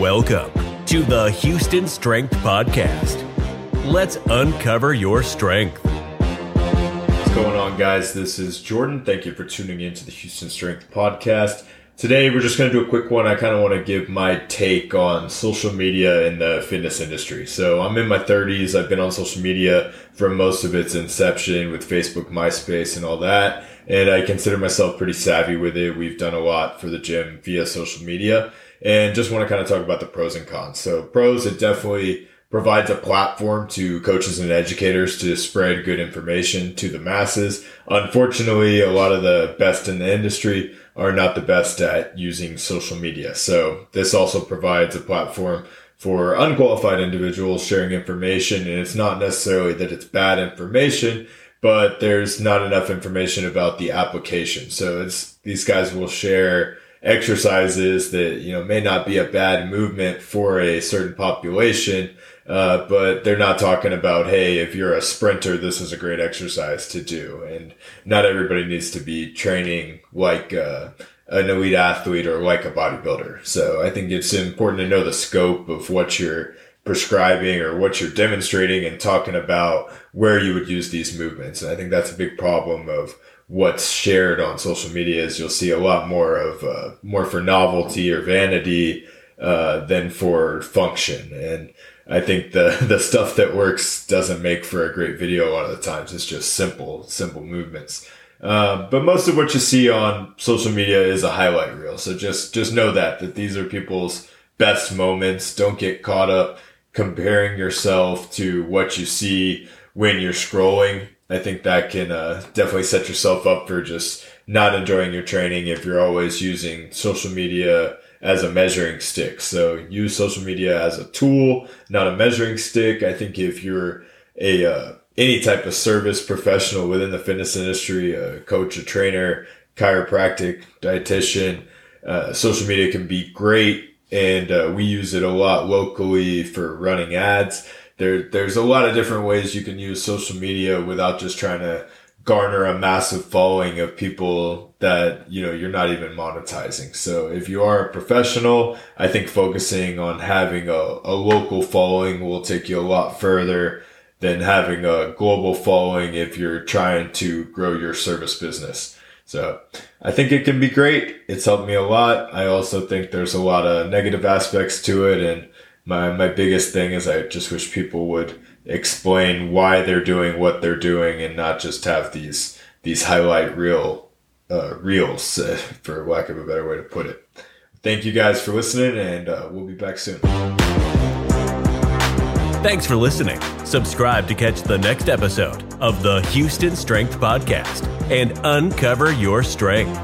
Welcome to the Houston Strength Podcast. Let's uncover your strength. What's going on, guys? This is Jordan. Thank you for tuning in to the Houston Strength Podcast. Today, we're just going to do a quick one. I kind of want to give my take on social media in the fitness industry. So, I'm in my 30s. I've been on social media from most of its inception with Facebook, MySpace, and all that. And I consider myself pretty savvy with it. We've done a lot for the gym via social media and just want to kind of talk about the pros and cons. So, pros, it definitely provides a platform to coaches and educators to spread good information to the masses. Unfortunately, a lot of the best in the industry are not the best at using social media. So this also provides a platform for unqualified individuals sharing information. And it's not necessarily that it's bad information, but there's not enough information about the application. So it's these guys will share exercises that, you know, may not be a bad movement for a certain population. Uh, but they're not talking about, hey, if you're a sprinter, this is a great exercise to do. And not everybody needs to be training like uh, an elite athlete or like a bodybuilder. So I think it's important to know the scope of what you're prescribing or what you're demonstrating and talking about where you would use these movements. And I think that's a big problem of what's shared on social media is you'll see a lot more of uh, more for novelty or vanity uh, than for function. And I think the the stuff that works doesn't make for a great video a lot of the times. It's just simple, simple movements. Um, but most of what you see on social media is a highlight reel. So just just know that that these are people's best moments. Don't get caught up comparing yourself to what you see when you're scrolling. I think that can uh, definitely set yourself up for just not enjoying your training if you're always using social media as a measuring stick. So use social media as a tool, not a measuring stick. I think if you're a uh, any type of service professional within the fitness industry, a coach, a trainer, chiropractic, dietitian, uh, social media can be great, and uh, we use it a lot locally for running ads. There, there's a lot of different ways you can use social media without just trying to garner a massive following of people that you know you're not even monetizing. So if you are a professional i think focusing on having a, a local following will take you a lot further than having a global following if you're trying to grow your service business. So i think it can be great. It's helped me a lot. I also think there's a lot of negative aspects to it and my, my biggest thing is i just wish people would explain why they're doing what they're doing and not just have these these highlight reel uh, reels, for lack of a better way to put it. Thank you guys for listening, and uh, we'll be back soon. Thanks for listening. Subscribe to catch the next episode of the Houston Strength Podcast and uncover your strength.